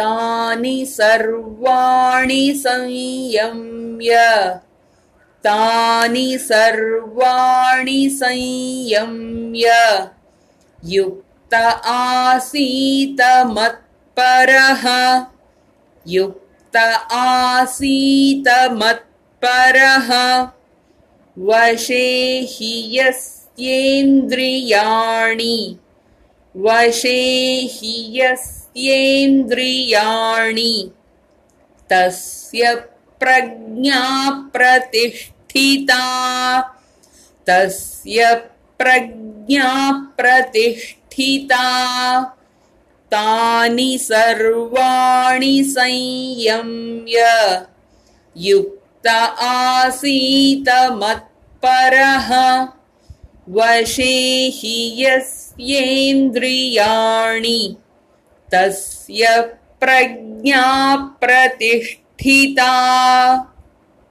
तानि सर्वाणि संयम्य। तानि सर्वाणि संयम्य। युक्त आसीत मत्परः। युक्त आसीत मत्परः। वशे हि यस्येन्द्रियाणि वशे हि यस्येन्द्रियाणि तस्य प्रज्ञा प्रतिष्ठिता। तस्य प्रज्ञा प्रतिष्ठिता। तानि सर्वाणि संयम्य। युक्त आसीत मत्परः वशे हि यस्येन्द्रियाणि तस्य प्रज्ञा प्रतिष्ठिता।